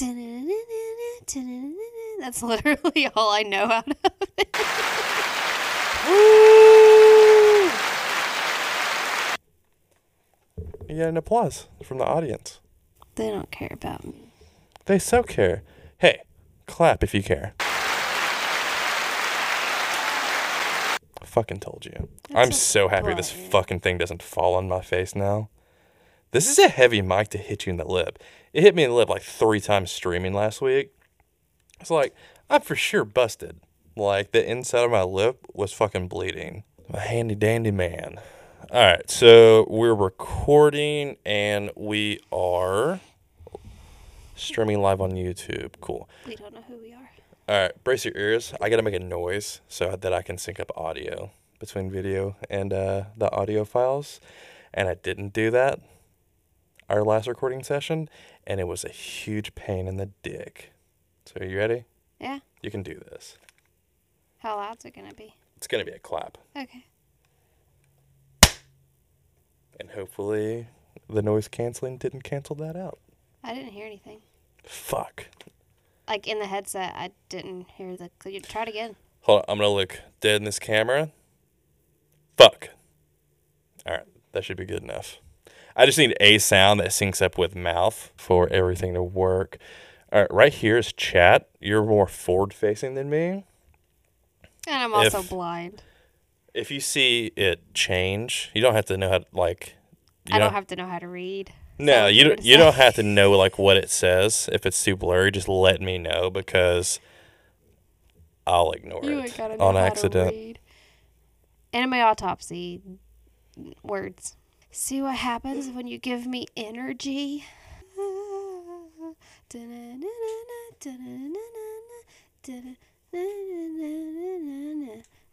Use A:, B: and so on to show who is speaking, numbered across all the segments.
A: That's literally all I know out of it.
B: You get an applause from the audience.
A: They don't care about me.
B: They so care. Hey, clap if you care. Fucking told you. I'm so happy this fucking thing doesn't fall on my face now. This is a heavy mic to hit you in the lip. It hit me in the lip like three times streaming last week. It's like, I'm for sure busted. Like, the inside of my lip was fucking bleeding. A handy dandy man. All right, so we're recording and we are streaming live on YouTube. Cool.
A: We don't know who we are.
B: All right, brace your ears. I gotta make a noise so that I can sync up audio between video and uh, the audio files, and I didn't do that our last recording session, and it was a huge pain in the dick. So are you ready?
A: Yeah.
B: You can do this.
A: How loud's it gonna be?
B: It's gonna be a clap,
A: Okay.
B: and hopefully the noise canceling didn't cancel that out.
A: I didn't hear anything.
B: Fuck.
A: Like in the headset, I didn't hear the. Could you try it again?
B: Hold on, I'm gonna look dead in this camera. Fuck. All right, that should be good enough. I just need a sound that syncs up with mouth for everything to work. All right, right here is chat. You're more forward facing than me.
A: And I'm also
B: If-
A: blind.
B: If you see it change, you don't have to know how to like. You
A: I don't have to know how to read.
B: No, you
A: you
B: don't. You don't have to know like what it says. If it's too blurry, just let me know because I'll ignore
A: You
B: it
A: ain't gotta know
B: on accident.
A: Enemy autopsy words. See what happens when you give me energy.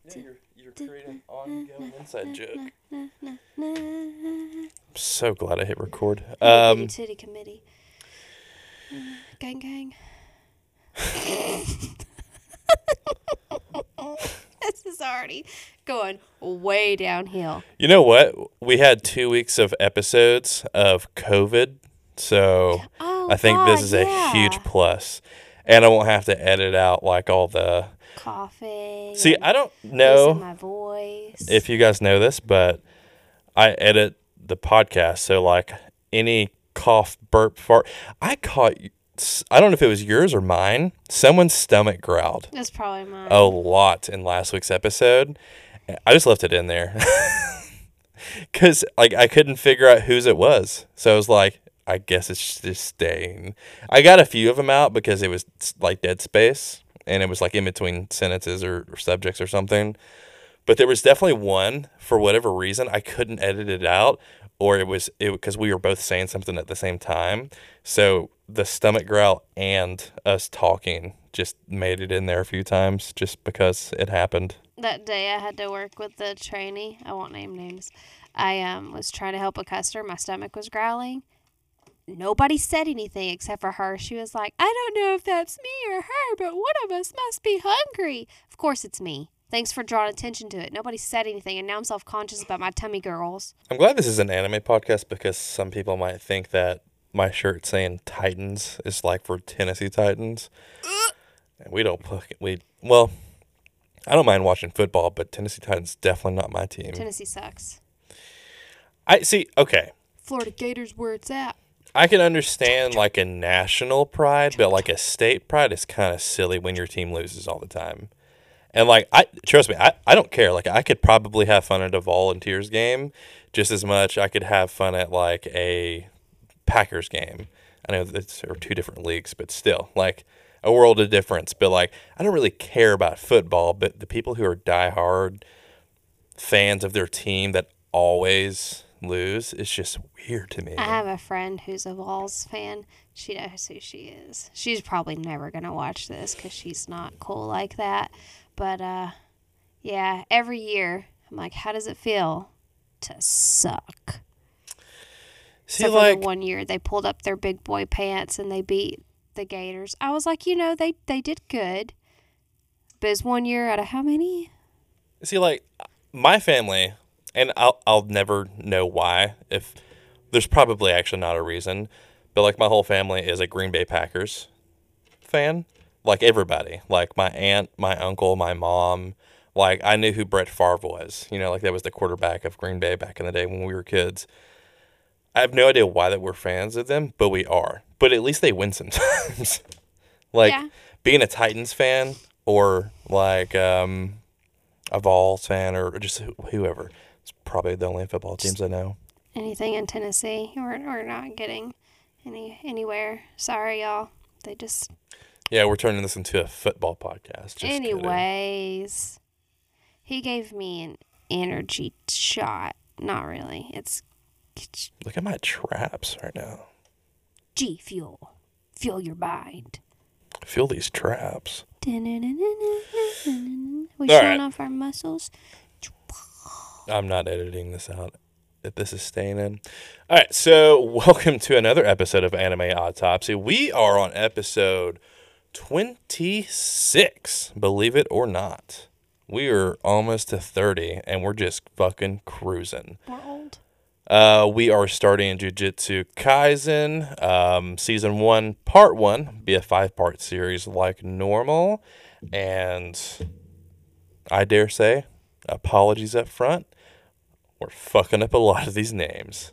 B: Yeah, you're, you're creating ongoing inside joke. I'm so glad I hit record.
A: Um,
B: Um,
A: Titty committee. Gang gang. this is already going way downhill.
B: you know what? We had two weeks of episodes of COVID, so
A: Oh,
B: I think this
A: God,
B: is a
A: yeah.
B: huge plus, and I won't have to edit out like all the.
A: coughing.
B: See, I don't know
A: my voice.
B: if you guys know this, but I edit the podcast, so like any cough, burp, fart, I caught. I don't know if it was yours or mine. Someone's stomach growled.
A: That's probably mine.
B: a lot in last week's episode. I just left it in there because like I couldn't figure out whose it was. So I was like, I guess it's just staying. I got a few of them out because it was like dead space and it was like in between sentences or, or subjects or something. But there was definitely one for whatever reason I couldn't edit it out, or it was it because we were both saying something at the same time. So the stomach growl and us talking just made it in there a few times just because it happened.
A: that day I had to work with the trainee. I won't name names. I um was trying to help a customer. My stomach was growling. Nobody said anything except for her. She was like, I don't know if that's me or her, but one of us must be hungry. Of course it's me. Thanks for drawing attention to it. Nobody said anything, and now I'm self conscious about my tummy girls.
B: I'm glad this is an anime podcast because some people might think that my shirt saying Titans is like for Tennessee Titans. and we don't put we well, I don't mind watching football, but Tennessee Titans definitely not my team.
A: Tennessee sucks.
B: I see. Okay,
A: Florida Gators where it's at.
B: I can understand like a national pride, but like a state pride is kind of silly when your team loses all the time. And like I trust me, I, I don't care. Like I could probably have fun at a volunteers game just as much I could have fun at like a Packers game. I know that's are two different leagues, but still, like a world of difference. But like I don't really care about football, but the people who are diehard fans of their team that always lose, it's just weird to me.
A: I have a friend who's a Vols fan. She knows who she is. She's probably never to watch this because she's not cool like that. But, uh, yeah, every year I'm like, how does it feel to suck?
B: See,
A: Except
B: like
A: one year they pulled up their big boy pants and they beat the Gators. I was like, you know, they, they did good. But it's one year out of how many?
B: See, like my family, and I'll I'll never know why. If there's probably actually not a reason, but like my whole family is a Green Bay Packers fan. Like everybody, like my aunt, my uncle, my mom. Like I knew who Brett Favre was. You know, like that was the quarterback of Green Bay back in the day when we were kids. I have no idea why that we're fans of them, but we are. But at least they win sometimes. like
A: Yeah.
B: being a Titans fan or like um, a Vols fan or just whoever. It's probably the only football teams I know.
A: Anything in Tennessee, we're, we're not getting any anywhere. Sorry, y'all. They just.
B: Yeah, we're turning this into a football podcast. Just kidding.
A: Anyways, he gave me an energy shot. Not really. It's
B: Look at my traps right now.
A: G Fuel. Fuel your mind.
B: Feel these traps.
A: We
B: All
A: showing
B: right.
A: off our muscles.
B: I'm not editing this out. If this is staying in. All right, so welcome to another episode of Anime Autopsy. We are on episode 26, believe it or not. We are almost to 30 and we're just fucking cruising.
A: We're.
B: Uh, we are starting Jujutsu Kaisen, um, season one, part one, be a five part series like normal. And I dare say, apologies up front. We're fucking up a lot of these names.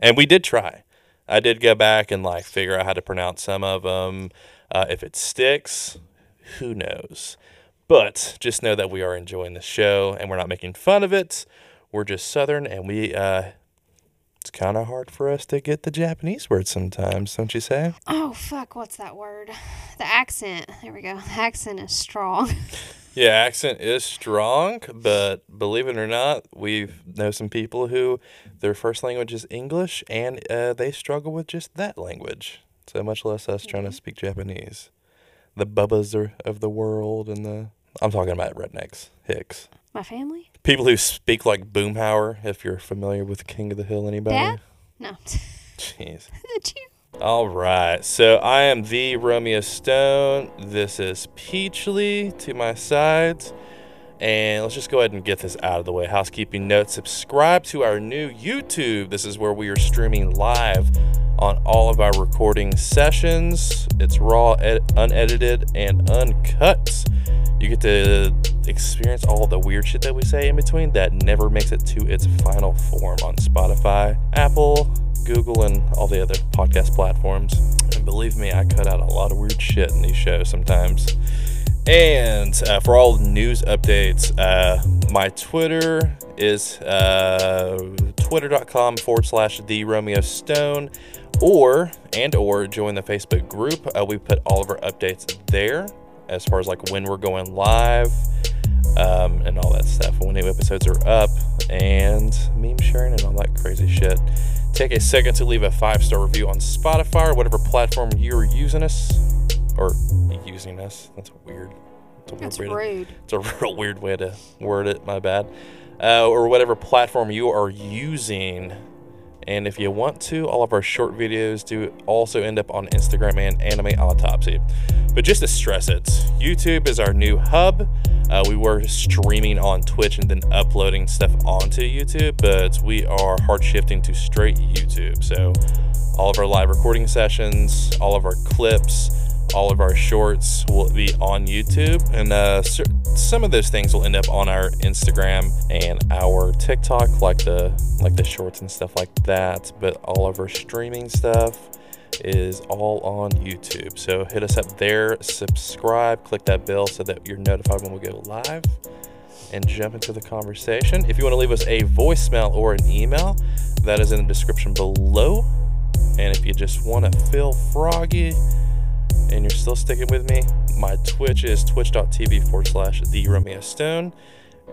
B: And we did try. I did go back and like figure out how to pronounce some of them. Uh, if it sticks, who knows? But just know that we are enjoying the show and we're not making fun of it. We're just Southern and we, uh, it's kind of hard for us to get the Japanese words sometimes, don't you say?
A: Oh, fuck. What's that word? The accent. There we go. The accent is strong.
B: Yeah, accent is strong, but believe it or not, we know some people who their first language is English and uh, they struggle with just that language. So much less us trying to speak Japanese. The bubbas are of the world and the. I'm talking about rednecks, hicks.
A: My family?
B: People who speak like Boomhauer, if you're familiar with King of the Hill, anybody?
A: Dad? No.
B: Jeez.
A: Did you?
B: All right. So I am the Romeo Stone. This is Peachly to my sides. And let's just go ahead and get this out of the way. Housekeeping note subscribe to our new YouTube. This is where we are streaming live on all of our recording sessions. It's raw, ed- unedited, and uncut. You get to experience all the weird shit that we say in between that never makes it to its final form on Spotify, Apple, Google, and all the other podcast platforms. And believe me, I cut out a lot of weird shit in these shows sometimes. And uh, for all news updates, uh, my Twitter is uh, twitter.com forward slash the Romeo Stone, or and or join the Facebook group. Uh, we put all of our updates there as far as like when we're going live um, and all that stuff. When new episodes are up and meme sharing and all that crazy shit. Take a second to leave a five star review on Spotify or whatever platform you're using us or using us. That's weird. It's a weird
A: That's
B: way to-
A: rude.
B: it's a real weird way to word it. My bad. Uh, or whatever platform you are using. And if you want to, all of our short videos do also end up on Instagram and Anime Autopsy. But just to stress it, YouTube is our new hub. Uh, we were streaming on Twitch and then uploading stuff onto YouTube, but we are hard shifting to straight YouTube. So all of our live recording sessions, all of our clips, all of our shorts will be on YouTube, and uh, some of those things will end up on our Instagram and our TikTok, like the like the shorts and stuff like that. But all of our streaming stuff is all on YouTube. So hit us up there, subscribe, click that bell so that you're notified when we go live. And jump into the conversation. If you want to leave us a voicemail or an email, that is in the description below. And if you just want to feel froggy, and you're still sticking with me, my Twitch is twitch.tv forward slash the Romeo Stone.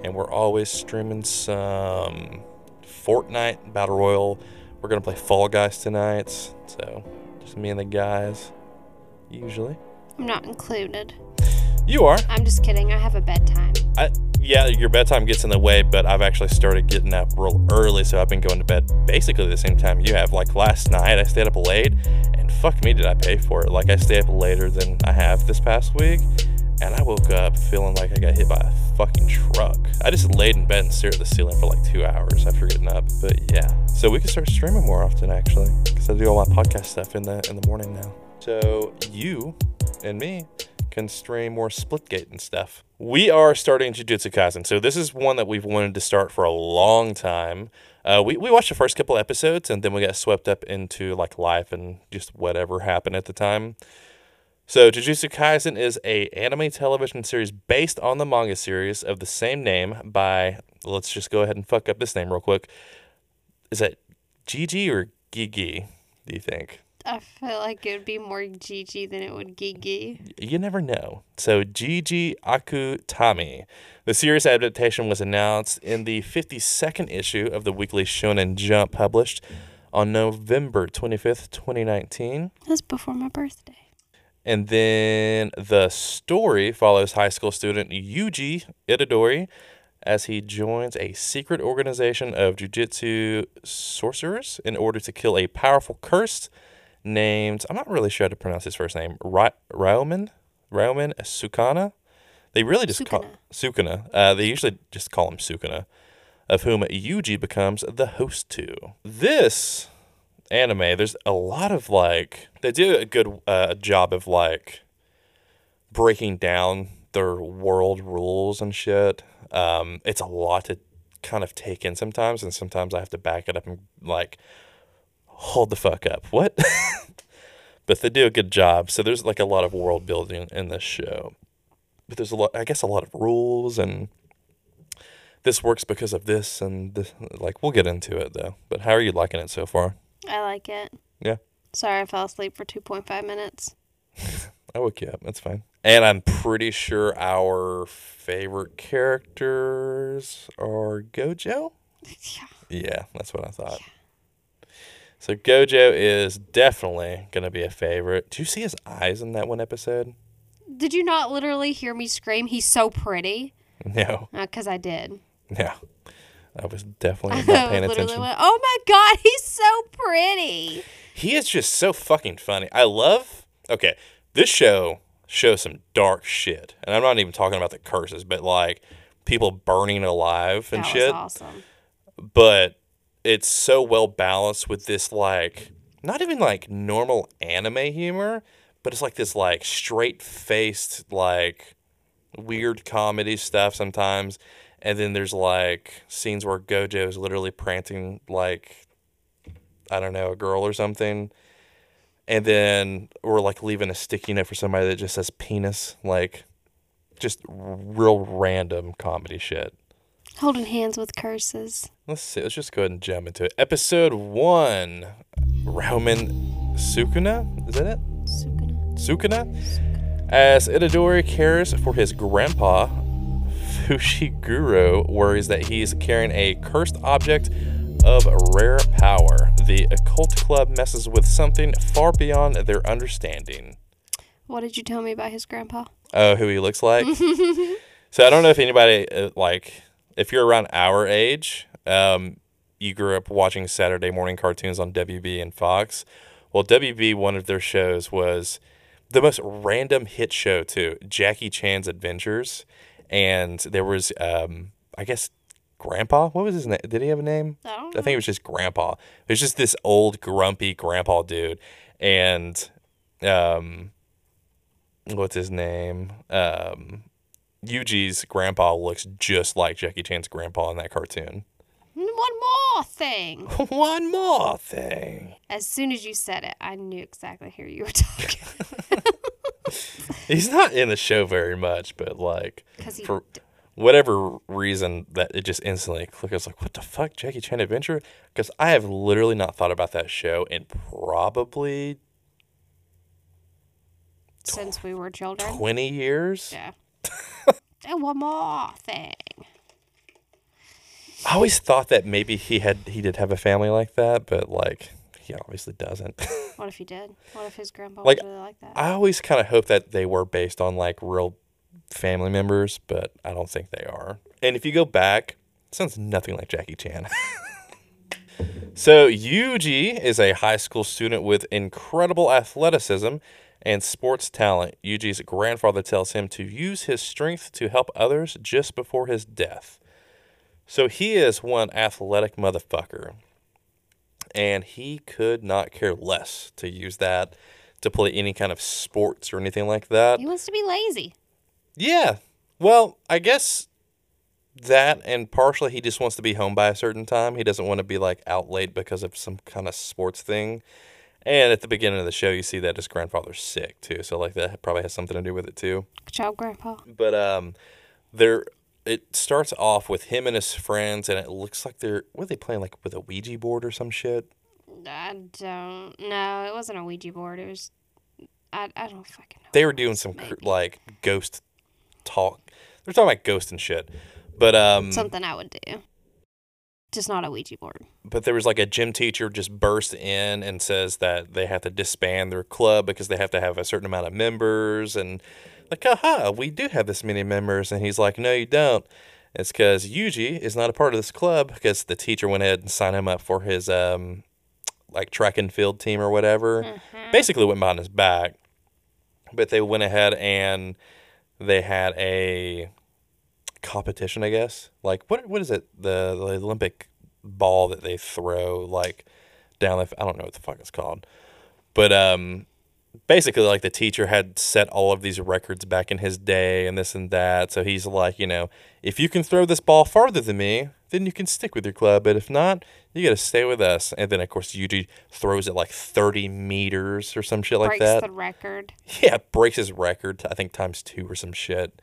B: And we're always streaming some Fortnite Battle Royale. We're to play Fall Guys tonight. So just me and the guys, usually.
A: I'm not included.
B: You are.
A: I'm just kidding. I have a bedtime.
B: I, yeah, your bedtime gets in the way, but I've actually started getting up real early, so I've been going to bed basically the same time you have. Like last night, I stayed up late, and fuck me, did I pay for it? Like I stayed up later than I have this past week, and I woke up feeling like I got hit by a fucking truck. I just laid in bed and stared at the ceiling for like two hours after getting up. But yeah, so we can start streaming more often actually, because I do all my podcast stuff in the in the morning now. So you and me can stream more Splitgate and stuff. We are starting Jujutsu Kaisen, so this is one that we've wanted to start for a long time. Uh, we, we watched the first couple episodes and then we got swept up into like life and just whatever happened at the time. So Jujutsu Kaisen is a anime television series based on the manga series of the same name by let's just go ahead and fuck up this name real quick. Is that Gigi or Gigi? Do you think?
A: I feel like it would be more Gigi than it would Gigi.
B: You never know. So Gigi Akutami. The series adaptation was announced in the 52nd issue of the weekly Shonen Jump published on November 25th, 2019.
A: That's before my birthday.
B: And then the story follows high school student Yuji Itadori as he joins a secret organization of jujutsu sorcerers in order to kill a powerful curse named, I'm not really sure how to pronounce his first name, Ra- Rauman? Rauman Sukuna? They really just call Sukuna. Uh, they usually just call him Sukuna, of whom Yuji becomes the host to. This anime, there's a lot of like, they do a good uh, job of like breaking down their world rules and shit. Um, it's a lot to kind of take in sometimes, and sometimes I have to back it up and like hold the fuck up. What? but they do a good job. So there's like a lot of world building in this show. But there's a lot, I guess, a lot of rules and this works because of this and this. Like we'll get into it though. But how are you liking it so far?
A: I like it.
B: Yeah.
A: Sorry, I fell asleep for 2.5 minutes.
B: I woke you up. That's fine. And I'm pretty sure our favorite characters are Gojo.
A: Yeah.
B: Yeah, that's what I thought. So Gojo is definitely gonna be a favorite. Do you see his eyes in that one episode?
A: Did you not literally hear me scream? He's so pretty.
B: No, uh,
A: Because I did.
B: no. I was definitely not paying
A: literally
B: attention.
A: went, oh my God, he's so pretty.
B: He is just so fucking funny. I love. Okay, this show shows some dark shit, and I'm not even talking about the curses, but like people burning alive and
A: that
B: shit.
A: awesome.
B: but it's so well balanced with this like not even like normal anime humor, but it's like this like straight faced like weird comedy stuff sometimes. And then there's like scenes where Gojo is literally prancing like I don't know, a girl or something. And then or like leaving a sticky note for somebody that just says penis, like just real random comedy shit.
A: Holding hands with curses.
B: Let's see. Let's just go ahead and jump into it. Episode one. Roman Sukuna? Is that it?
A: Sukuna.
B: Sukuna? As Itadori cares for his grandpa, Fushiguro worries that he's carrying a cursed object of rare power. The occult club messes with something far beyond their understanding.
A: What did you tell me about his grandpa?
B: Oh, who he looks like? so I don't know if anybody uh, like if you're around our age, um, you grew up watching Saturday morning cartoons on WB and Fox. Well, WB one of their shows was the most random hit show too, Jackie Chan's Adventures, and there was um, I guess Grandpa. What was his name? Did he have a name?
A: I
B: I think it was just Grandpa. It was just this old grumpy Grandpa dude, and um, what's his name? Um, Yuji's grandpa looks just like Jackie Chan's grandpa in that cartoon.
A: One more thing.
B: One more thing.
A: As soon as you said it, I knew exactly who you were talking
B: He's not in the show very much, but like for whatever reason that it just instantly clicked. I was like, what the fuck, Jackie Chan Adventure? Because I have literally not thought about that show in probably
A: since we were children.
B: 20 years.
A: Yeah. and one more thing.
B: I always thought that maybe he had he did have a family like that, but like he obviously doesn't.
A: What if he did? What if his grandpa
B: Like,
A: was really like that?
B: I always kind of hope that they were based on like real family members, but I don't think they are. And if you go back, it sounds nothing like Jackie Chan. so Yuji is a high school student with incredible athleticism and sports talent. Yuji's grandfather tells him to use his strength to help others just before his death. So he is one athletic motherfucker. And he could not care less to use that to play any kind of sports or anything like that.
A: He wants to be lazy.
B: Yeah. Well, I guess that and partially he just wants to be home by a certain time. He doesn't want to be like out late because of some kind of sports thing. And at the beginning of the show, you see that his grandfather's sick too, so like that probably has something to do with it too.
A: Good job, Grandpa.
B: But um, there it starts off with him and his friends, and it looks like they're what are they playing like with a Ouija board or some shit.
A: I don't know. It wasn't a Ouija board. It was. I, I don't fucking know.
B: They were doing some cr- like ghost talk. They're talking about ghosts and shit. But um,
A: Something I would do. Just not a Ouija board.
B: but there was like a gym teacher just burst in and says that they have to disband their club because they have to have a certain amount of members and like aha we do have this many members and he's like no you don't it's because Yuji is not a part of this club because the teacher went ahead and signed him up for his um like track and field team or whatever basically went behind his back but they went ahead and they had a competition, I guess. Like what what is it? The, the Olympic ball that they throw like down the I don't know what the fuck it's called. But um basically like the teacher had set all of these records back in his day and this and that. So he's like, you know, if you can throw this ball farther than me, then you can stick with your club. But if not, you got to stay with us. And then of course Yuji throws it like 30 meters or some shit like
A: Breaks
B: that.
A: the record.
B: Yeah, breaks his record, I think times two or some shit.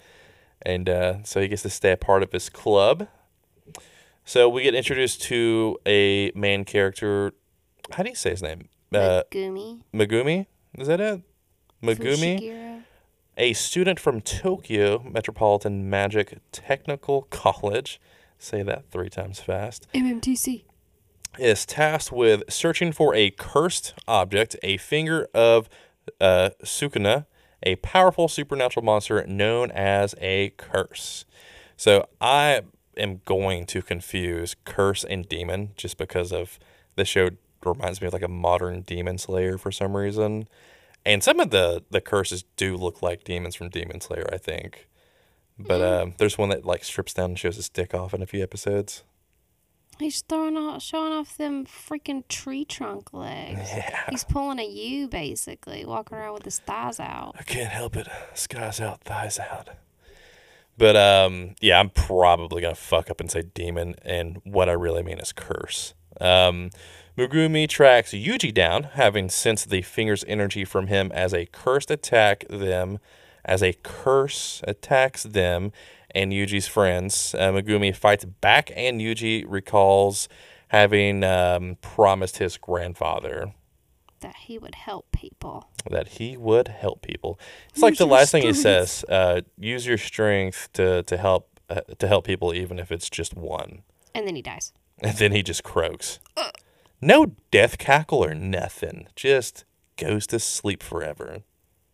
B: And uh, so he gets to stay a part of his club. So we get introduced to a main character. How do you say his name? Uh,
A: Megumi.
B: Is that it? Megumi? A student from Tokyo Metropolitan Magic Technical College. Say that three times fast
A: MMTC.
B: is tasked with searching for a cursed object, a finger of uh, Sukuna, a powerful supernatural monster known as a curse. So I am going to confuse curse and demon just because of the show reminds me of like a modern demon slayer for some reason. And some of the the curses do look like demons from Demon Slayer, I think. But um, there's one that like strips down and shows his dick off in a few episodes.
A: He's throwing off, showing off them freaking tree trunk legs.
B: Yeah.
A: He's pulling a U basically, walking around with his thighs out.
B: I can't help it. Skies out, thighs out. But um, yeah, I'm probably gonna fuck up and say demon, and what I really mean is curse. Um, Megumi tracks Yuji down, having sensed the finger's energy from him as a cursed attack them, as a curse attacks them and Yuji's friends. Uh, Megumi fights back, and Yuji recalls having um, promised his grandfather
A: That he would help people.
B: that he would help people. It's like the last thing he says: uh, "Use your strength to to help uh, to help people, even if it's just one."
A: And then he dies.
B: And then he just croaks. No death cackle or nothing. Just goes to sleep forever.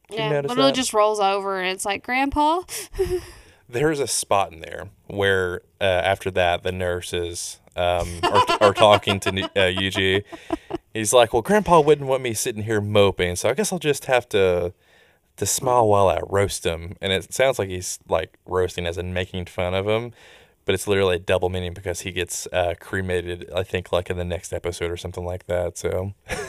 B: Did
A: yeah, literally
B: that?
A: just rolls over and it's like, Grandpa?
B: There's a spot in there where uh, after that the nurses um, are, are talking to uh, Yuji. He's like, "Well, Grandpa wouldn't want me sitting here moping, so I guess I'll just have to to smile while I roast him." And it sounds like he's like roasting as in making fun of him, but it's literally a double meaning because he gets uh, cremated. I think like in the next episode or something like that. So.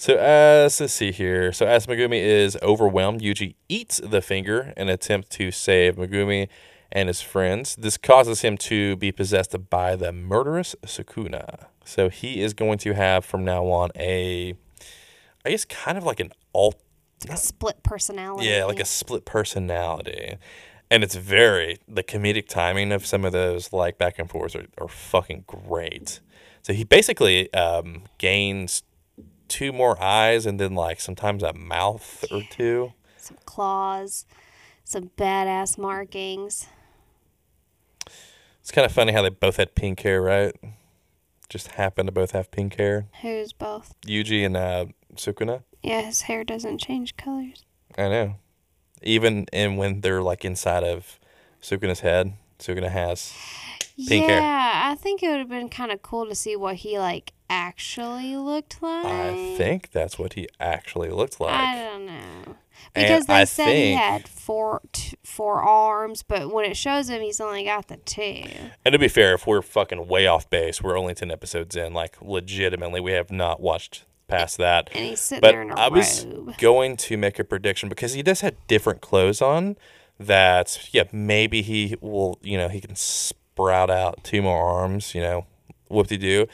B: So as let's see here. So as Megumi is overwhelmed, Yuji eats the finger in an attempt to save Megumi and his friends. This causes him to be possessed by the murderous Sukuna. So he is going to have from now on a I guess kind of like an alt
A: A split personality.
B: yeah, like a split personality. And it's very the comedic timing of some of those like back and forths are, are fucking great. So he basically um, gains two more eyes and then like sometimes a mouth or two.
A: Some claws, some badass markings.
B: It's kind of funny how they both had pink hair, right? Just happen to both have pink hair.
A: Who's both?
B: Yuji and uh, Sukuna.
A: Yeah, his hair doesn't change colors.
B: I know. Even in when they're like inside of Sukuna's head, Sukuna has Pink
A: yeah,
B: hair.
A: I think it would have been kind of cool to see what he like actually looked like.
B: I think that's what he actually looked like.
A: I don't know
B: And
A: because they
B: I
A: said he had four t- four arms, but when it shows him, he's only got the two.
B: And to be fair, if we're fucking way off base, we're only 10 episodes in. Like, legitimately, we have not watched past that.
A: And he's sitting
B: But
A: there in a
B: I was
A: robe.
B: going to make a prediction because he does have different clothes on. That yeah, maybe he will. You know, he can sprout out two more arms. You know, whoop de doo.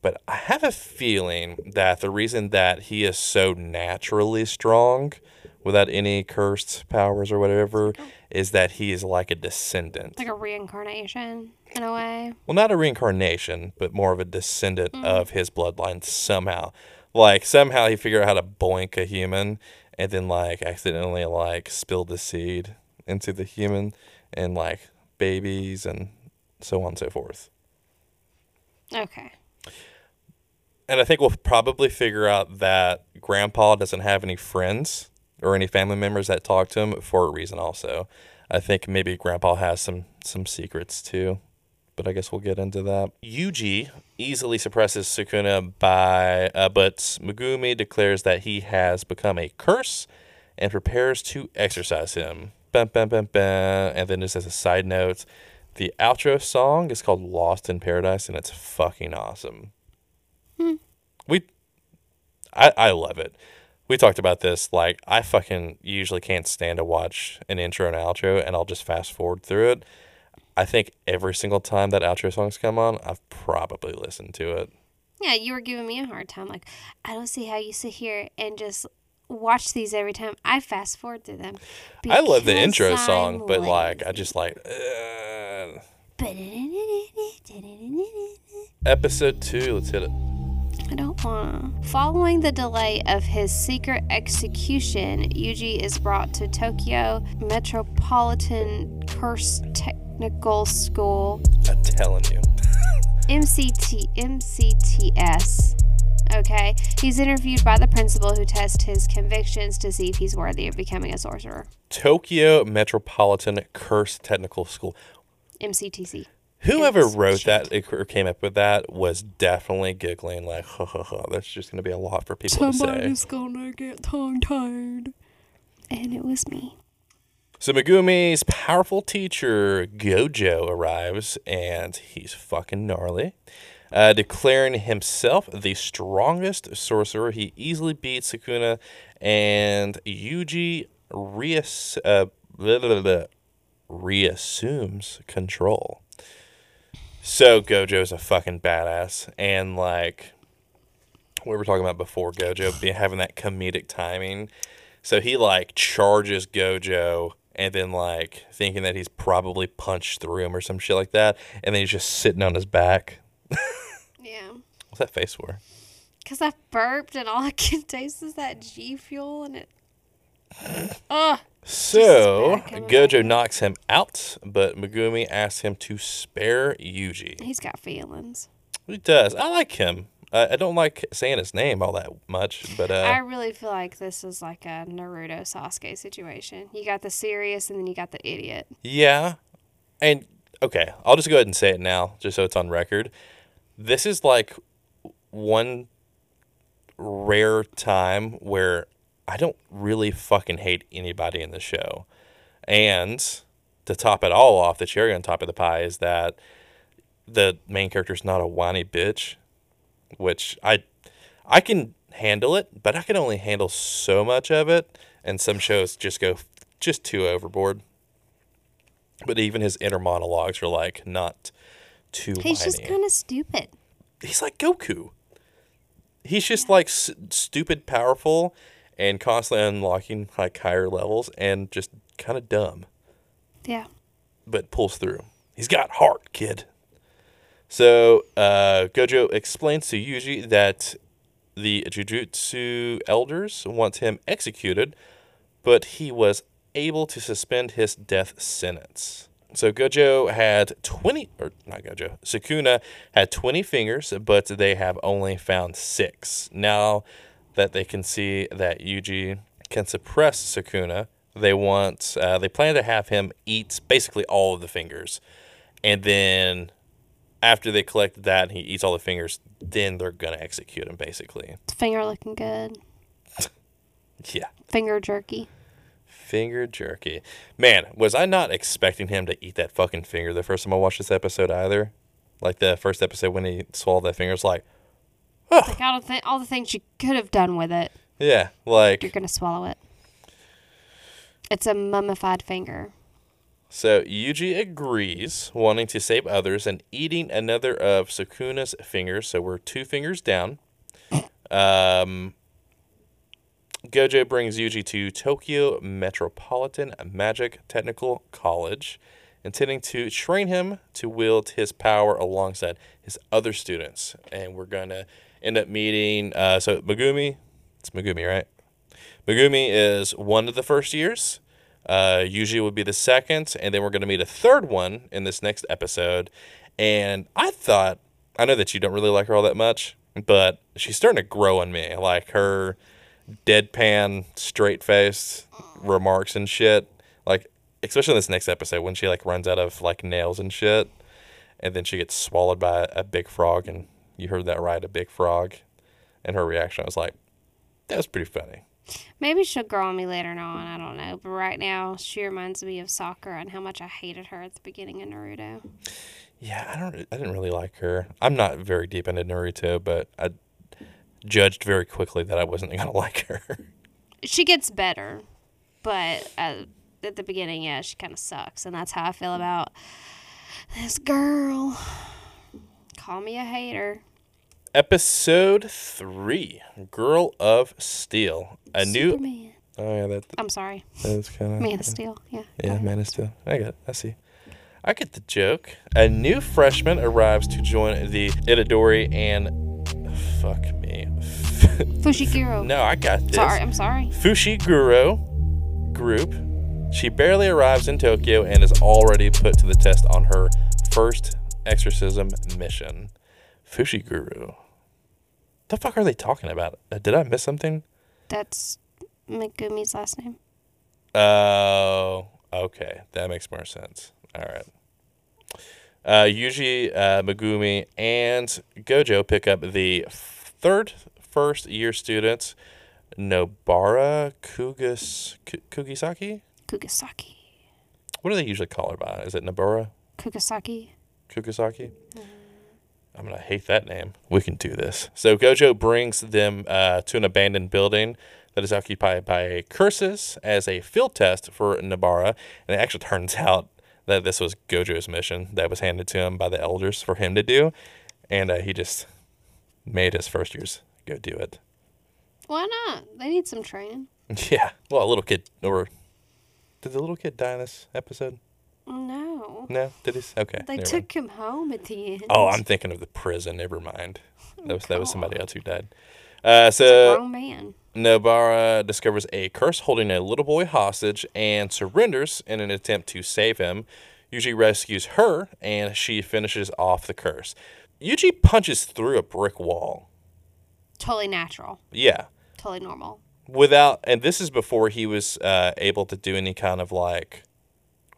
B: But I have a feeling that the reason that he is so naturally strong, without any cursed powers or whatever, oh. is that he is like a descendant.
A: Like a reincarnation in a way.
B: Well, not a reincarnation, but more of a descendant mm-hmm. of his bloodline somehow. Like somehow he figured out how to boink a human and then like accidentally like spilled the seed into the human and like babies and so on and so forth.
A: Okay.
B: And I think we'll probably figure out that grandpa doesn't have any friends or any family members that talk to him for a reason also. I think maybe grandpa has some some secrets too. But I guess we'll get into that. Yuji easily suppresses Sukuna by uh, but Megumi declares that he has become a curse and prepares to exorcise him. Bum, bum, bum, bum. And then just as a side note, the outro song is called Lost in Paradise and it's fucking awesome. We I I love it. We talked about this. Like I fucking usually can't stand to watch an intro and outro, and I'll just fast forward through it. I think every single time that outro songs come on, I've probably listened to it.
A: Yeah, you were giving me a hard time. Like, I don't see how you sit here and just watch these every time. I fast forward through them.
B: I love the intro
A: I'm
B: song, but like I just like uh, episode two. Let's hit it.
A: I don't want to. Following the delay of his secret execution, Yuji is brought to Tokyo Metropolitan Curse Technical School,
B: I'm telling you.
A: MCT, MCTS. Okay, he's interviewed by the principal who tests his convictions to see if he's worthy of becoming a sorcerer.
B: Tokyo Metropolitan Curse Technical School.
A: MCTC.
B: Whoever
A: It's
B: wrote that or came up with that was definitely giggling like, ha ha ha. That's just going to be a lot for people to say.
A: Somebody's gonna get tongue tied. And it was me.
B: So Megumi's powerful teacher Gojo arrives, and he's fucking gnarly, uh, declaring himself the strongest sorcerer. He easily beats Sukuna, and Yuji reass- uh, blah, blah, blah, reassumes control. So Gojo's a fucking badass, and like we were talking about before, Gojo being having that comedic timing. So he like charges Gojo and then like thinking that he's probably punched through him or some shit like that, and then he's just sitting on his back.
A: Yeah.
B: What's that face for?
A: Because I burped and all I can taste is that G fuel and it. Ugh.
B: So Gojo knocks him out, but Megumi asks him to spare Yuji.
A: He's got feelings.
B: He does. I like him. I I don't like saying his name all that much, but
A: I
B: uh,
A: really feel like this is like a Naruto Sasuke situation. You got the serious and then you got the idiot.
B: yeah. And okay, I'll just go ahead and say it now, just so it's on record. This is like one rare time where I don't really fucking hate anybody in the show. And to top it all off, the cherry on top of the pie is that the main character's not a whiny bitch, which I I can handle it, but I can only handle so much of it, and some shows just go just too overboard. But even his inner monologues are like not too
A: He's
B: whiny.
A: just kind of stupid.
B: He's like Goku. He's just like s- stupid powerful and constantly unlocking like higher levels and just kind of dumb
A: Yeah.
B: but pulls through. He's got heart, kid. So uh, Gojo explains to Yuji that the Jujutsu elders want him executed, but he was able to suspend his death sentence. So Gojo had 20, or not Gojo, Sukuna had 20 fingers, but they have only found six. Now that they can see that Yuji can suppress Sukuna, they want, uh, they plan to have him eat basically all of the fingers. And then after they collect that and he eats all the fingers, then they're going to execute him basically.
A: Finger looking good.
B: Yeah.
A: Finger jerky.
B: Finger jerky. Man, was I not expecting him to eat that fucking finger the first time I watched this episode either? Like the first episode when he swallowed that finger, it's like,
A: Like all the, th- all the things you could have done with it,
B: Yeah, like
A: you're
B: like
A: to swallow it. It's a mummified finger.
B: so. Yuji agrees, wanting to save others and eating another of Sukuna's fingers. So we're two fingers down. Um, Gojo brings Yuji to Tokyo Metropolitan Magic Technical College, intending to train him to wield his power alongside his other students. And we're going to end up meeting. Uh, so, Megumi, it's Megumi, right? Megumi is one of the first years. Uh, Yuji would be the second. And then we're going to meet a third one in this next episode. And I thought, I know that you don't really like her all that much, but she's starting to grow on me. Like her deadpan, straight faced remarks and shit. Like, especially in this next episode when she like runs out of like nails and shit, and then she gets swallowed by a big frog, and you heard that right, a big frog, and her reaction I was like, that was pretty funny.
A: Maybe she'll grow on me later on. I don't know. But right now, she reminds me of Sakura and how much I hated her at the beginning of Naruto.
B: Yeah, I don't, I didn't really like her. I'm not very deep into Naruto, but I judged very quickly that I wasn't gonna like her.
A: She gets better, but uh, at the beginning, yeah, she kind of sucks. And that's how I feel about this girl. Call me a hater.
B: Episode three, Girl of Steel, a new. Oh yeah, that
A: I'm sorry.
B: that's kind of
A: Man of Steel. Yeah.
B: Yeah, Man of Steel. I get. It. I see. I get the joke. A new freshman arrives to join the Itadori and fuck me.
A: Fushiguro.
B: no, I got this.
A: Sorry, I'm sorry.
B: Fushiguro group. She barely arrives in Tokyo and is already put to the test on her first exorcism mission. Fushiguro. The fuck are they talking about? Uh, Did I miss something?
A: That's Megumi's last name.
B: Oh, okay. That makes more sense. All right. Uh, Yuji, uh, Megumi, and Gojo pick up the third first year students, Nobara Kugas, Ku- Kugisaki?
A: Kugasaki.
B: What do they usually call her by? Is it Nobara
A: Kugisaki.
B: Kugisaki? I'm going to hate that name. We can do this. So Gojo brings them uh, to an abandoned building that is occupied by curses as a field test for Nobara. And it actually turns out that this was Gojo's mission that was handed to him by the elders for him to do. And uh, he just made his first years go do it.
A: Why not? They need some training.
B: Yeah. Well, a little kid, or did the little kid die in this episode?
A: No.
B: No? Did he? Okay.
A: They
B: never mind.
A: took him home at the end.
B: Oh, I'm thinking of the prison. Never mind. That was that was somebody else who died. Uh, so
A: grown man.
B: Nobara discovers a curse holding a little boy hostage and surrenders in an attempt to save him. Yuji rescues her and she finishes off the curse. Yuji punches through a brick wall.
A: Totally natural.
B: Yeah.
A: Totally normal.
B: Without, and this is before he was uh, able to do any kind of like,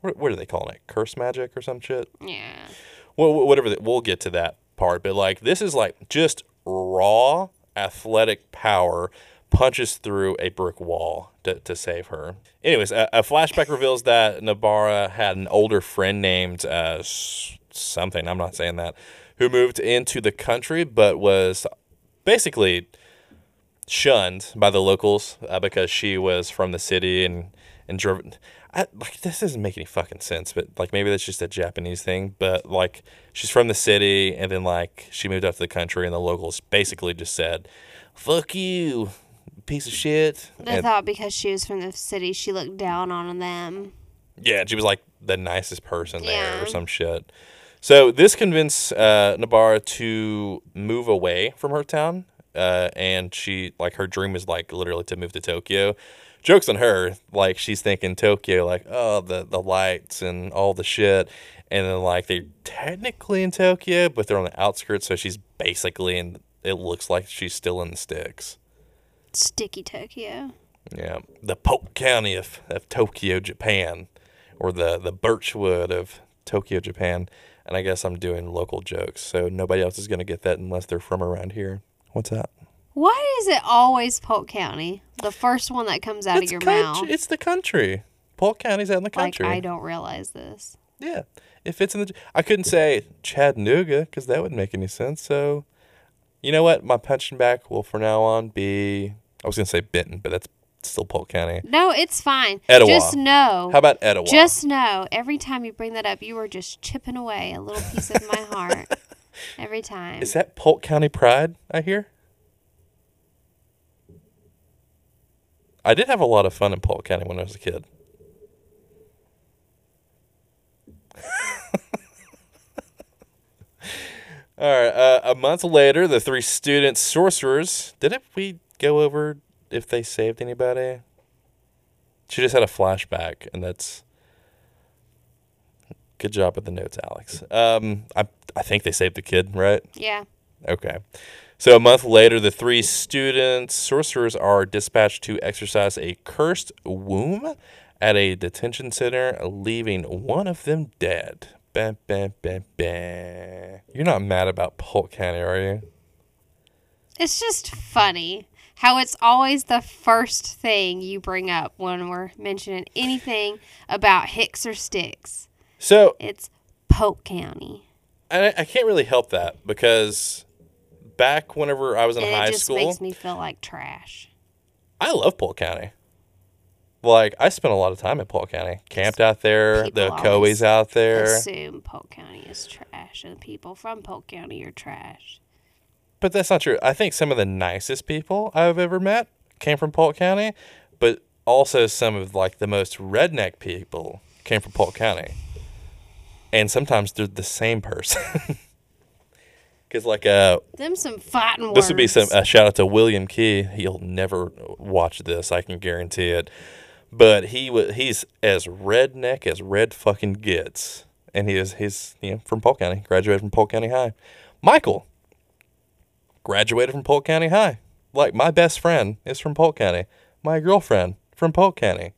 B: what, what are they calling it? Curse magic or some shit?
A: Yeah.
B: well, whatever. The, we'll get to that part, but like this is like just raw athletic power punches through a brick wall to, to save her. Anyways, a, a flashback reveals that Nobara had an older friend named uh, something. I'm not saying that. Who moved into the country, but was basically shunned by the locals uh, because she was from the city and and driven. I, like this doesn't make any fucking sense, but like maybe that's just a Japanese thing. But like she's from the city, and then like she moved out to the country, and the locals basically just said, "Fuck you, piece of shit."
A: They
B: And-
A: thought because she was from the city, she looked down on them.
B: yeah, she was like the nicest person there or some shit. So this convinced uh, Nobara to move away from her town, uh, and she like her dream is like literally to move to Tokyo. Jokes on her, like she's thinking Tokyo, like oh the the lights and all the shit, and then like they're technically in Tokyo, but they're on the outskirts, so she's basically in. It looks like she's still in the sticks.
A: Sticky Tokyo.
B: Yeah, the Polk County of, of Tokyo, Japan, or the the Birchwood of Tokyo, Japan. And I guess I'm doing local jokes, so nobody else is gonna get that unless they're from around here. What's that?
A: Why is it always Polk County? The first one that comes out
B: it's
A: of your
B: country-
A: mouth.
B: It's the country. Polk County's out in the
A: Like
B: country.
A: I don't realize this.
B: Yeah, it fits in the. I couldn't say Chattanooga because that wouldn't make any sense. So You know what? My punching back will for now on be. I was gonna say Benton, but that's still Polk County.
A: No, it's fine.
B: Etowah.
A: Just know.
B: How about Etowah?
A: Just know, every time you bring that up, you are just chipping away a little piece of my heart. Every time.
B: Is that Polk County pride? I hear. I did have a lot of fun in Polk County when I was a kid. All right. Uh, a month later, the three student sorcerers. Didn't we go over if they saved anybody? She just had a flashback, and that's good job with the notes, Alex. Um, I I think they saved the kid, right?
A: yeah.
B: Okay. So a month later, the three students, sorcerers, are dispatched to exorcise a cursed womb at a detention center, leaving one of them dead. Bah, bah, bah, bah. You're not mad about Polk County, are you?
A: It's just funny how it's always the first thing you bring up when we're mentioning anything about Hicks or Sticks.
B: So
A: It's Polk County.
B: I, I can't really help that because back whenever I was in
A: And
B: high
A: it just
B: school,
A: makes me feel like trash.
B: I love Polk County. Like I spent a lot of time in Polk County, camped out there. The Coeys out there.
A: I assume Polk County is trash and people from Polk County are trash.
B: But that's not true. I think some of the nicest people I've ever met came from Polk County, but also some of like the most redneck people came from Polk County. And sometimes they're the same person. Cuz like uh
A: Them some fighting words.
B: this would be some a shout out to William Key. He'll never watch this, I can guarantee it. But he wa he's as redneck as red fucking gets. And he is he's you know from Polk County, graduated from Polk County High. Michael graduated from Polk County High. Like my best friend is from Polk County. My girlfriend from Polk County.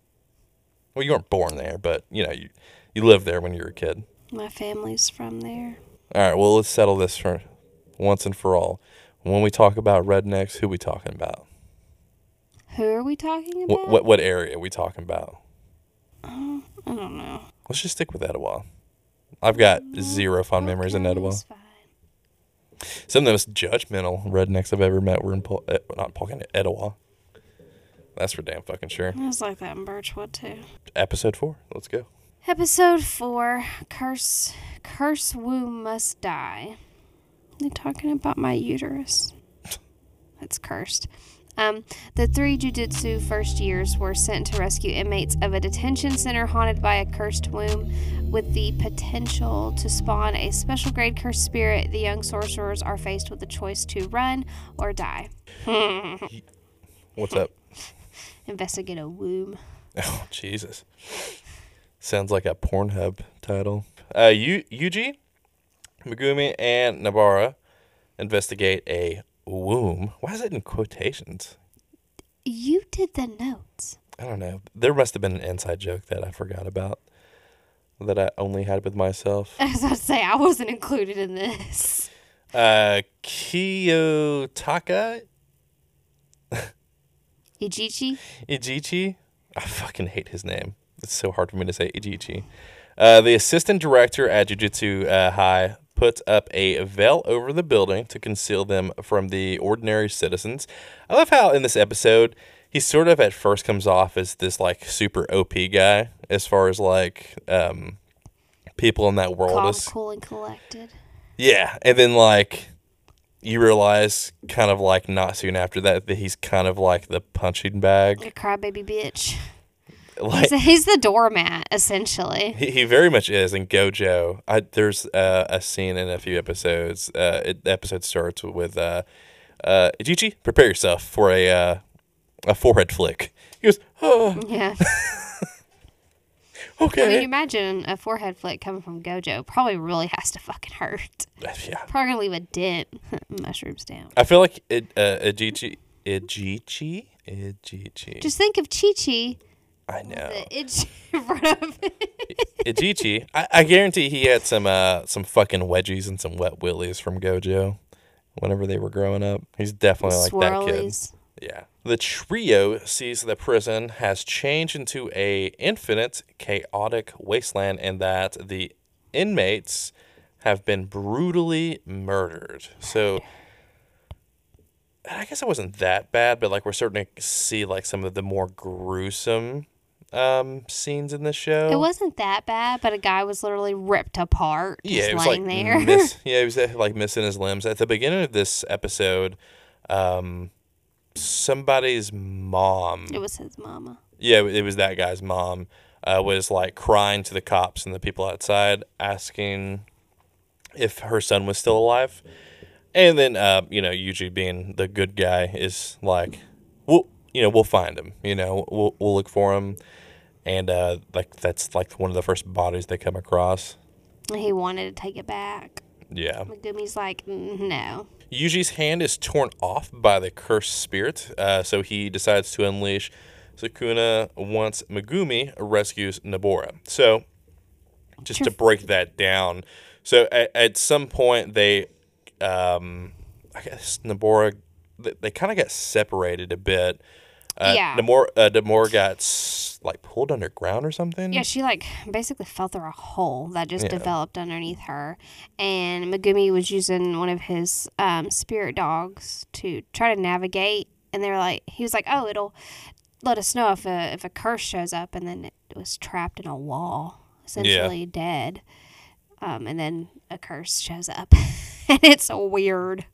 B: Well, you weren't born there, but you know you you lived there when you were a kid.
A: My family's from there.
B: All right, well let's settle this for once and for all. When we talk about rednecks, who we talking about?
A: Who are we talking about?
B: What what, what area are we talking about?
A: I don't know.
B: Let's just stick with Etowah. I've got zero fond memories in Etowah. Some of the most judgmental rednecks I've ever met were in Pol- eh, not Polk Etowah. That's for damn fucking sure.
A: It was like that in Birchwood too.
B: Episode four. Let's go.
A: Episode four: Curse, curse womb must die. They're talking about my uterus. It's cursed. Um, the three jujutsu first years were sent to rescue inmates of a detention center haunted by a cursed womb. With the potential to spawn a special grade cursed spirit, the young sorcerers are faced with the choice to run or die.
B: What's up?
A: Investigate a womb.
B: Oh Jesus! Sounds like a Pornhub title. Uh, Yu- Yuji, Megumi, and Nobara investigate a womb. Why is it in quotations?
A: You did the notes.
B: I don't know. There must have been an inside joke that I forgot about that I only had with myself.
A: I was about to say I wasn't included in this.
B: Uh, Kiyotaka
A: Ijichi.
B: Ijichi. I fucking hate his name. It's so hard for me to say Ijichi. Uh, the assistant director at Jujutsu uh, High puts up a veil over the building to conceal them from the ordinary citizens. I love how in this episode he sort of at first comes off as this like super OP guy as far as like um, people in that world
A: Calm,
B: is
A: cool, and collected.
B: yeah, and then like you realize kind of like not soon after that that he's kind of like the punching bag.
A: A crybaby bitch.
B: Like
A: He's, he's the doormat, essentially.
B: he, he very much is in Gojo. I, there's uh, a scene in a few episodes. Uh, it, the episode starts with uh, uh, Ichichi, prepare yourself for a uh, a forehead flick. He goes, oh,
A: Yeah.
B: okay.
A: I mean, imagine a forehead flick coming from Gojo. Probably really has to fucking hurt.
B: yeah,
A: Probably gonna leave a dent. Mushrooms down.
B: I feel like it, uh, Ichichi, Ichichi, Ichichi.
A: Just think of Chi Chi.
B: I know.
A: The itch in front of
B: I, I guarantee he had some uh some fucking wedgies and some wet willies from Gojo whenever they were growing up. He's definitely like that kid. Yeah. The trio sees the prison has changed into a infinite chaotic wasteland and that the inmates have been brutally murdered. So I guess it wasn't that bad, but like we're starting to see like some of the more gruesome um, scenes in the show.
A: It wasn't that bad, but a guy was literally ripped apart, just
B: yeah, it was like
A: there.
B: miss, yeah, he was uh, like missing his limbs at the beginning of this episode. Um, somebody's mom,
A: it was his mama.
B: yeah, it was that guy's mom, uh, was like crying to the cops and the people outside, asking if her son was still alive. And then, uh, you know, Yuji being the good guy is like, we'll, you know, we'll find him. You know, we'll we'll look for him, and uh, like that's like one of the first bodies they come across.
A: He wanted to take it back.
B: Yeah.
A: Megumi's like, "Mm, no.
B: Yuji's hand is torn off by the cursed spirit, uh, so he decides to unleash Sukuna once Megumi rescues Nobara. So, just to break that down, so at, at some point they, um, I guess Nobara, they, they kind of got separated a bit. Uh,
A: Yeah.
B: Namor, uh, Namora got like pulled underground or something.
A: Yeah, she like basically fell through a hole that just
B: Yeah.
A: developed underneath her, and Megumi was using one of his um, spirit dogs to try to navigate. And they were like, he was like, "Oh, it'll let us know if a if a curse shows up," and then it was trapped in a wall, essentially dead. Um, and then a curse shows up, and it's weird.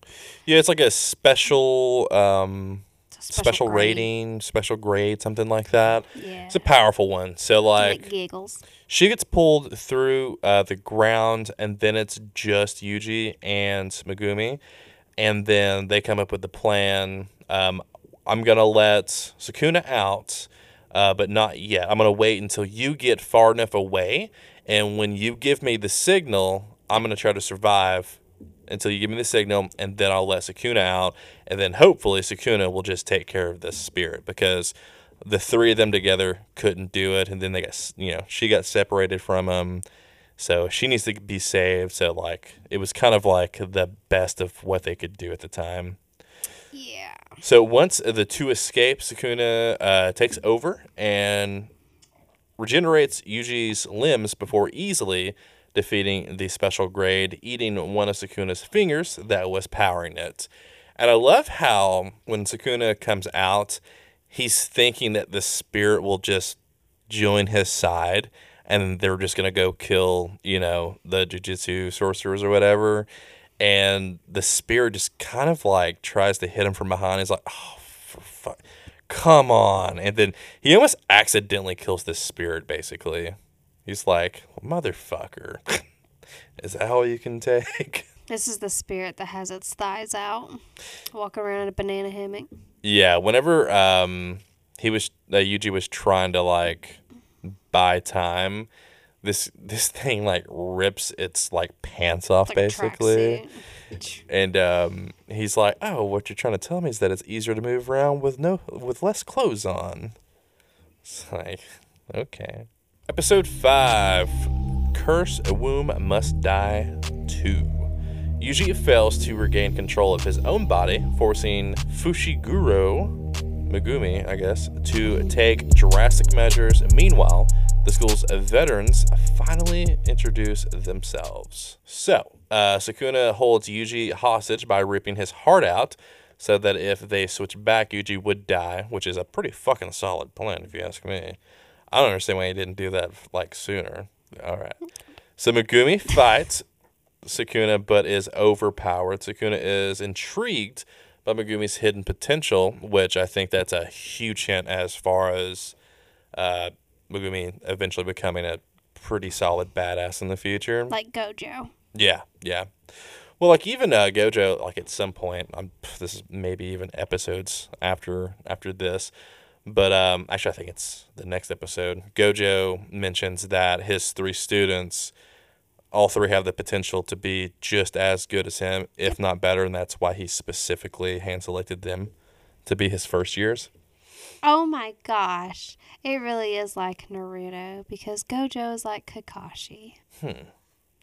B: Yeah, it's like a special, um,
A: A
B: special, rating, special grade, something like that.
A: Yeah,
B: It's a powerful one. So like,
A: like giggles.
B: she gets pulled through uh, the ground, and then it's just Yuji and Megumi, and then they come up with the plan. Um, I'm gonna let Sukuna out, uh, but not yet. I'm gonna wait until you get far enough away, and when you give me the signal, I'm gonna try to survive until you give me the signal, and then I'll let Sukuna out, and then hopefully Sukuna will just take care of this spirit because the three of them together couldn't do it, and then they got you know she got separated from him, so she needs to be saved. So like it was kind of like the best of what they could do at the time.
A: Yeah.
B: So once the two escape, Sukuna uh, takes over and regenerates Yuji's limbs before easily defeating the special grade, eating one of Sukuna's fingers that was powering it. And I love how when Sukuna comes out, he's thinking that the spirit will just join his side and they're just going to go kill, you know, the jujutsu sorcerers or whatever. And the spirit just kind of like tries to hit him from behind. He's like, oh, for fuck. Come on. And then he almost accidentally kills this spirit, basically. He's like, motherfucker. Is that all you can take?
A: This is the spirit that has its thighs out, walking around in a banana hammock.
B: Yeah, whenever um he was uh, Yuji was trying to like buy time, this this thing like rips its like pants off
A: Like
B: basically. And um he's like, "Oh, what you're trying to tell me is that it's easier to move around with no with less clothes on." It's like, okay. Episode 5. Curse a womb must die 2. Yuji fails to regain control of his own body, forcing Fushiguro, Megumi, I guess, to take drastic measures. Meanwhile, the school's veterans finally introduce themselves. So, uh, Sukuna holds Yuji hostage by ripping his heart out, so that if they switch back, Yuji would die, which is a pretty fucking solid plan, if you ask me. I don't understand why he didn't do that like sooner. All right. So Megumi fights Sukuna, but is overpowered. Sukuna is intrigued by Megumi's hidden potential, which I think that's a huge hint as far as uh, Megumi eventually becoming a pretty solid badass in the future.
A: Like Gojo.
B: Yeah, yeah. Well, like even uh, Gojo, like at some point, I'm this is maybe even episodes after after this, but um, actually I think it's the next episode. Gojo mentions that his three students, all three have the potential to be just as good as him, if not better, and that's why he specifically hand selected them to be his first years.
A: Oh my gosh. It really is like Naruto because Gojo is like Kakashi.
B: Hmm.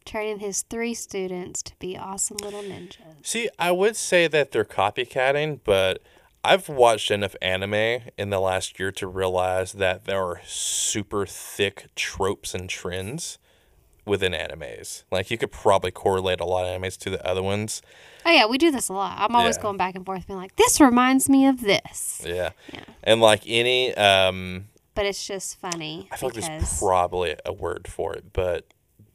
A: Training his three students to be awesome little ninjas.
B: See, I would say that they're copycatting, but I've watched enough anime in the last year to realize that there are super thick tropes and trends within animes. Like you could probably correlate a lot of animes to the other ones.
A: Oh yeah, we do this a lot. I'm always
B: Yeah.
A: going back and forth, being like, "This reminds me of this,"
B: Yeah.
A: Yeah.
B: And like any um
A: but it's just funny
B: I feel like there's probably a word for it, but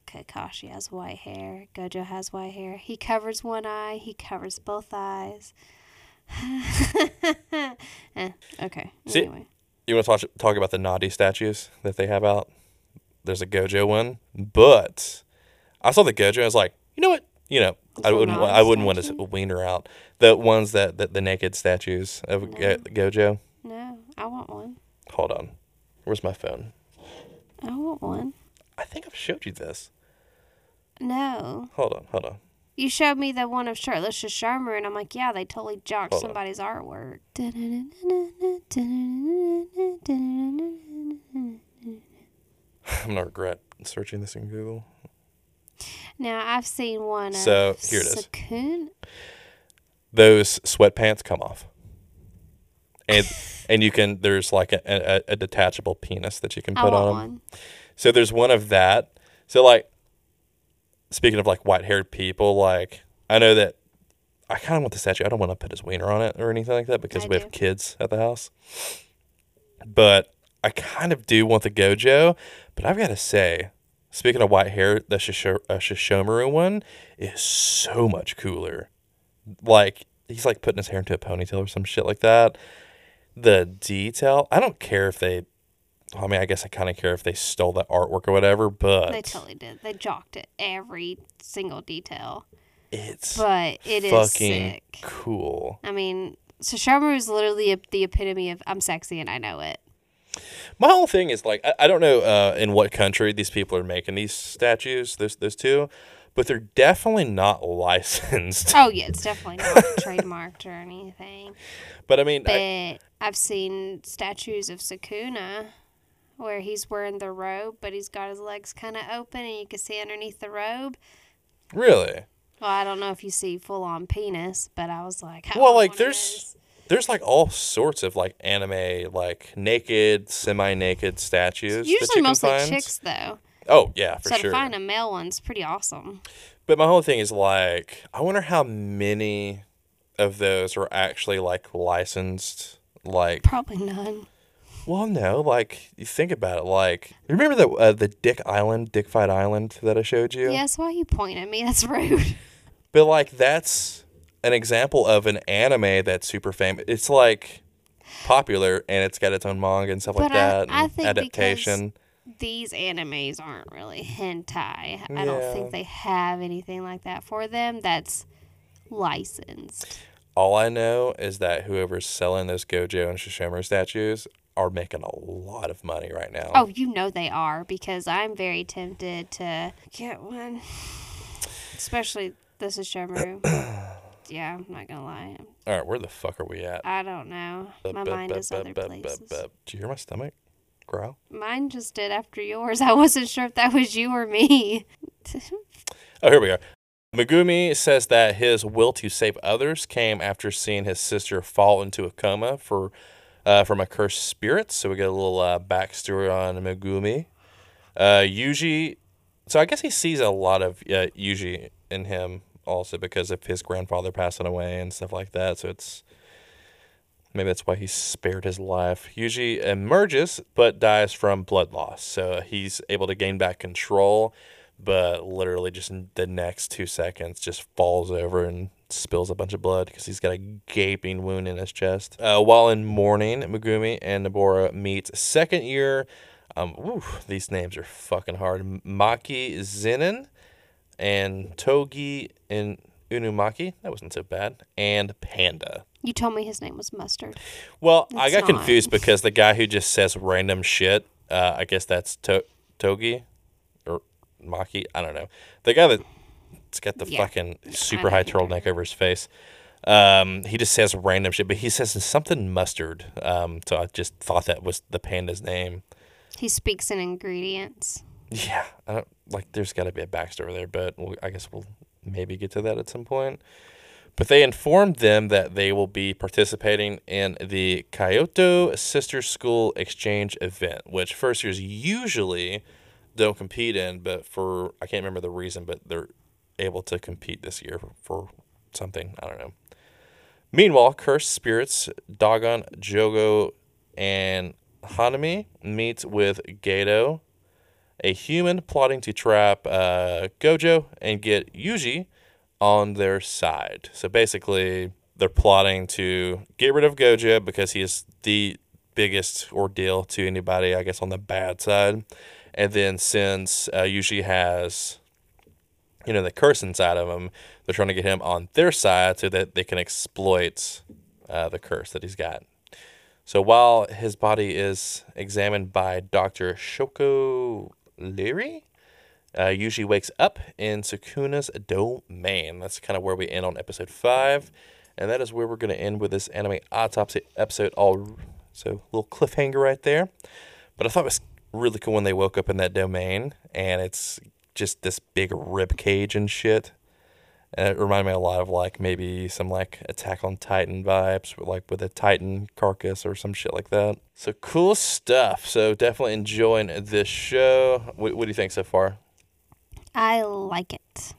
A: Kakashi has white hair. Gojo has white hair. He covers one eye. He covers both eyes. Eh, okay.
B: See-
A: Anyway,
B: you want to talk talk about the naughty statues that they have out? There's a Gojo one, but I saw the Gojo. and I was like, you know what? You know, I wouldn't. I wouldn't want to
A: statue?
B: wiener out the ones that, that the naked statues of Go- Gojo.
A: no, I want one.
B: Hold on, where's my phone?
A: I want one.
B: I think I've showed you this.
A: No,
B: Hold on, hold on.
A: You showed me the one of shirtless Sharma, and I'm like, yeah, they totally jocked
B: Hold on.
A: somebody's artwork.
B: I'm gonna regret searching this in Google.
A: Now I've seen one. Of
B: So, here it is.
A: Sakun.
B: Those sweatpants come off, and and you can. There's like a, a, a detachable penis that you can put on them.
A: one.
B: So there's one of that. So like, speaking of like white haired people, like I know that I kind of want the statue. I don't want to put his wiener on it or anything like that because
A: I
B: we
A: do.
B: have kids at the house. But I kind of do want the Gojo. But I've got to say, speaking of white hair, the Shisho- uh, Sesshomaru one is so much cooler. Like he's like putting his hair into a ponytail or some shit like that. The detail, I don't care if they. I mean, I guess I kind of care if they stole that artwork or whatever, but
A: They totally did. They jocked it every single detail.
B: it's
A: But it is
B: fucking
A: sick.
B: cool.
A: I mean, so Sashamu is literally a, the epitome of I'm sexy and I know it.
B: My whole thing is like I, I don't know uh, in what country these people are making these statues. Those those two, but they're definitely not licensed.
A: Oh yeah, it's definitely not trademarked or anything.
B: But I mean,
A: But
B: I,
A: I've seen statues of Sukuna where he's wearing the robe, but he's got his legs kind of open and you can see underneath the robe.
B: really.
A: Well, I don't know if you see full on penis, but I was like, how
B: Well, like there's there's like all sorts of like anime like naked, semi-naked statues. that you
A: usually mostly
B: find.
A: chicks though.
B: Oh yeah, for
A: so
B: sure.
A: to find a male one's pretty awesome.
B: But my whole thing is like, I wonder how many of those are actually like licensed. Like,
A: Probably none.
B: Well, no, like you think about it. Like, you remember the uh, the Dick Island, Dick Fight Island that I showed you?
A: Yes, why you point at me? That's rude.
B: But like, that's an example of an anime that's super famous. It's like popular and it's got its own manga and stuff like
A: But I-
B: that.
A: I
B: and
A: think
B: adaptation.
A: These animes aren't really hentai. I
B: Yeah.
A: don't think they have anything like that for them that's licensed.
B: All I know is that whoever's selling those Gojo and Sesshomaru statues are making a lot of money right now.
A: Oh, you know they are because I'm very tempted to get one. Especially this is Shamaru. yeah, I'm not gonna lie.
B: All right, where the fuck are we at?
A: I don't know. My mind is other places.
B: Did you hear my stomach growl?
A: Mine just did after yours. I wasn't sure if that was you or me.
B: Oh, here we are. Megumi says that his will to save others came after seeing his sister fall into a coma for uh, from a cursed spirit. So we get a little uh, backstory on Megumi. Uh, Yuji, so I guess he sees a lot of uh, Yuji in him also because of his grandfather passing away and stuff like that. So it's maybe that's why he spared his life. Yuji emerges but dies from blood loss. So he's able to gain back control but literally just the next two seconds just falls over and spills a bunch of blood because he's got a gaping wound in his chest. Uh, while in mourning, Megumi and Nobara meet second year. Um, whew, these names are fucking hard. Maki Zenin and Toge and Inumaki. That wasn't so bad. And Panda.
A: you told me his name was Mustard.
B: Well, I got
A: not.
B: confused because the guy who just says random shit, uh, I guess that's to- Toge or Maki. I don't know. The guy that's got the
A: Yeah.
B: fucking super high turtleneck over his face. Um, he just says random shit, but he says something mustard. Um, so I just thought that was the panda's name.
A: He speaks in ingredients.
B: Yeah, I don't like. There's got to be a backstory there, but we'll, I guess we'll maybe get to that at some point. But they informed them that they will be participating in the Kyoto Sister School Exchange event, which first years usually don't compete in, but for I can't remember the reason, but they're able to compete this year for something. I don't know. Meanwhile, cursed spirits Dagon, Jogo, and Hanami meet with Geto, a human plotting to trap uh, Gojo and get Yuji on their side. So basically, they're plotting to get rid of Gojo because he is the biggest ordeal to anybody, I guess, on the bad side. And then since uh, Yuji has, you know, the curse inside of him, they're trying to get him on their side so that they can exploit uh, the curse that he's got. So while his body is examined by Dr. Shoko Ieiri, uh, Yuji wakes up in Sukuna's domain. That's kind of where we end on episode five. And that is where we're going to end with this anime autopsy episode. All so little cliffhanger right there. But I thought it was really cool when they woke up in that domain, and it's just this big rib cage and shit. And it reminded me a lot of like maybe some like Attack on Titan vibes, with like with a Titan carcass or some shit like that. So cool stuff. So definitely enjoying this show. What, what do you think so far?
A: I like it.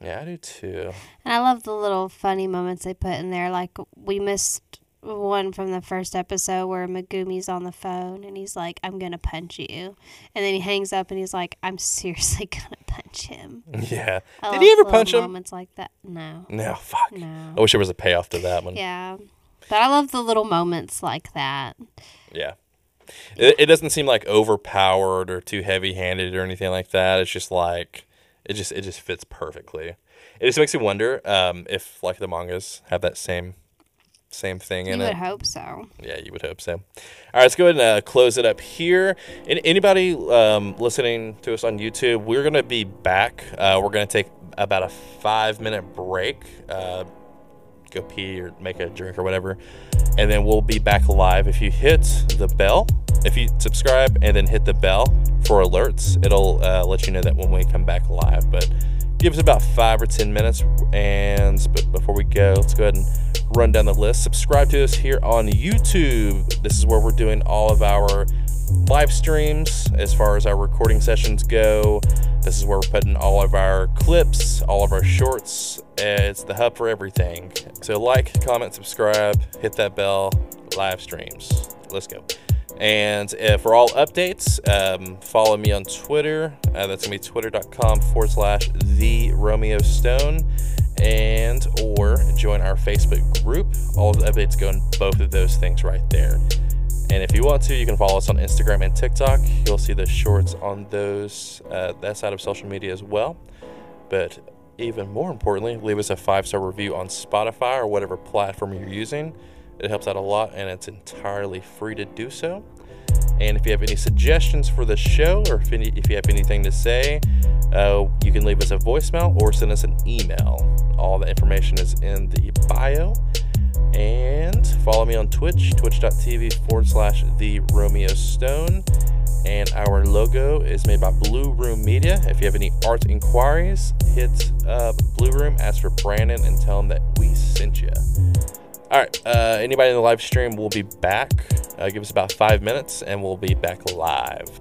B: Yeah, I do too.
A: And I love the little funny moments they put in there. Like we missed one from the first episode where Megumi's on the phone and he's like, "I'm gonna punch you," and then he hangs up and he's like, "I'm seriously gonna punch him."
B: Yeah.
A: I
B: Did he ever punch him?
A: Moments like that. No.
B: No, fuck.
A: No.
B: I wish there was a payoff to that one.
A: Yeah. But I love the little moments like that.
B: Yeah. It, it doesn't seem like overpowered or too heavy handed or anything like that. It's just like it just it just fits perfectly. It just makes me wonder um, if like the mangas have that same same thing
A: You
B: in
A: would hope so.
B: Yeah, you would hope so. All right, let's go ahead and uh, close it up here. And anybody um, listening to us on YouTube, we're going to be back. Uh, we're going to take about a five minute break, uh, go pee or make a drink or whatever. And then we'll be back live. If you hit the bell, if you subscribe and then hit the bell for alerts, it'll uh, let you know that when we come back live. But give us about five or 10 minutes. And but before we go, let's go ahead and run down the list. Subscribe to us here on YouTube. This is where we're doing all of our live streams as far as our recording sessions go. This is where we're putting all of our clips, all of our shorts. It's the hub for everything. So, like, comment, subscribe, hit that bell, live streams. Let's go. And uh, for all updates, um, follow me on Twitter. Uh, that's gonna be twitter.com forward slash the Romeo Stone, and or join our Facebook group. All the updates go in both of those things right there. And if you want to, you can follow us on Instagram and TikTok. You'll see the shorts on those uh, that side of social media as well. But even more importantly, leave us a five star review on Spotify or whatever platform you're using. It helps out a lot, and it's entirely free to do so. And if you have any suggestions for the show, or if, any, if you have anything to say, uh, you can leave us a voicemail or send us an email. All the information is in the bio. And follow me on Twitch, twitch.tv forward slash the Romeo Stone. And our logo is made by Blue Room Media. If you have any art inquiries, hit up Blue Room, ask for Brandon, and tell him that we sent you. All right. Uh, anybody in the live stream will be back. Uh, give us about five minutes, and we'll be back live.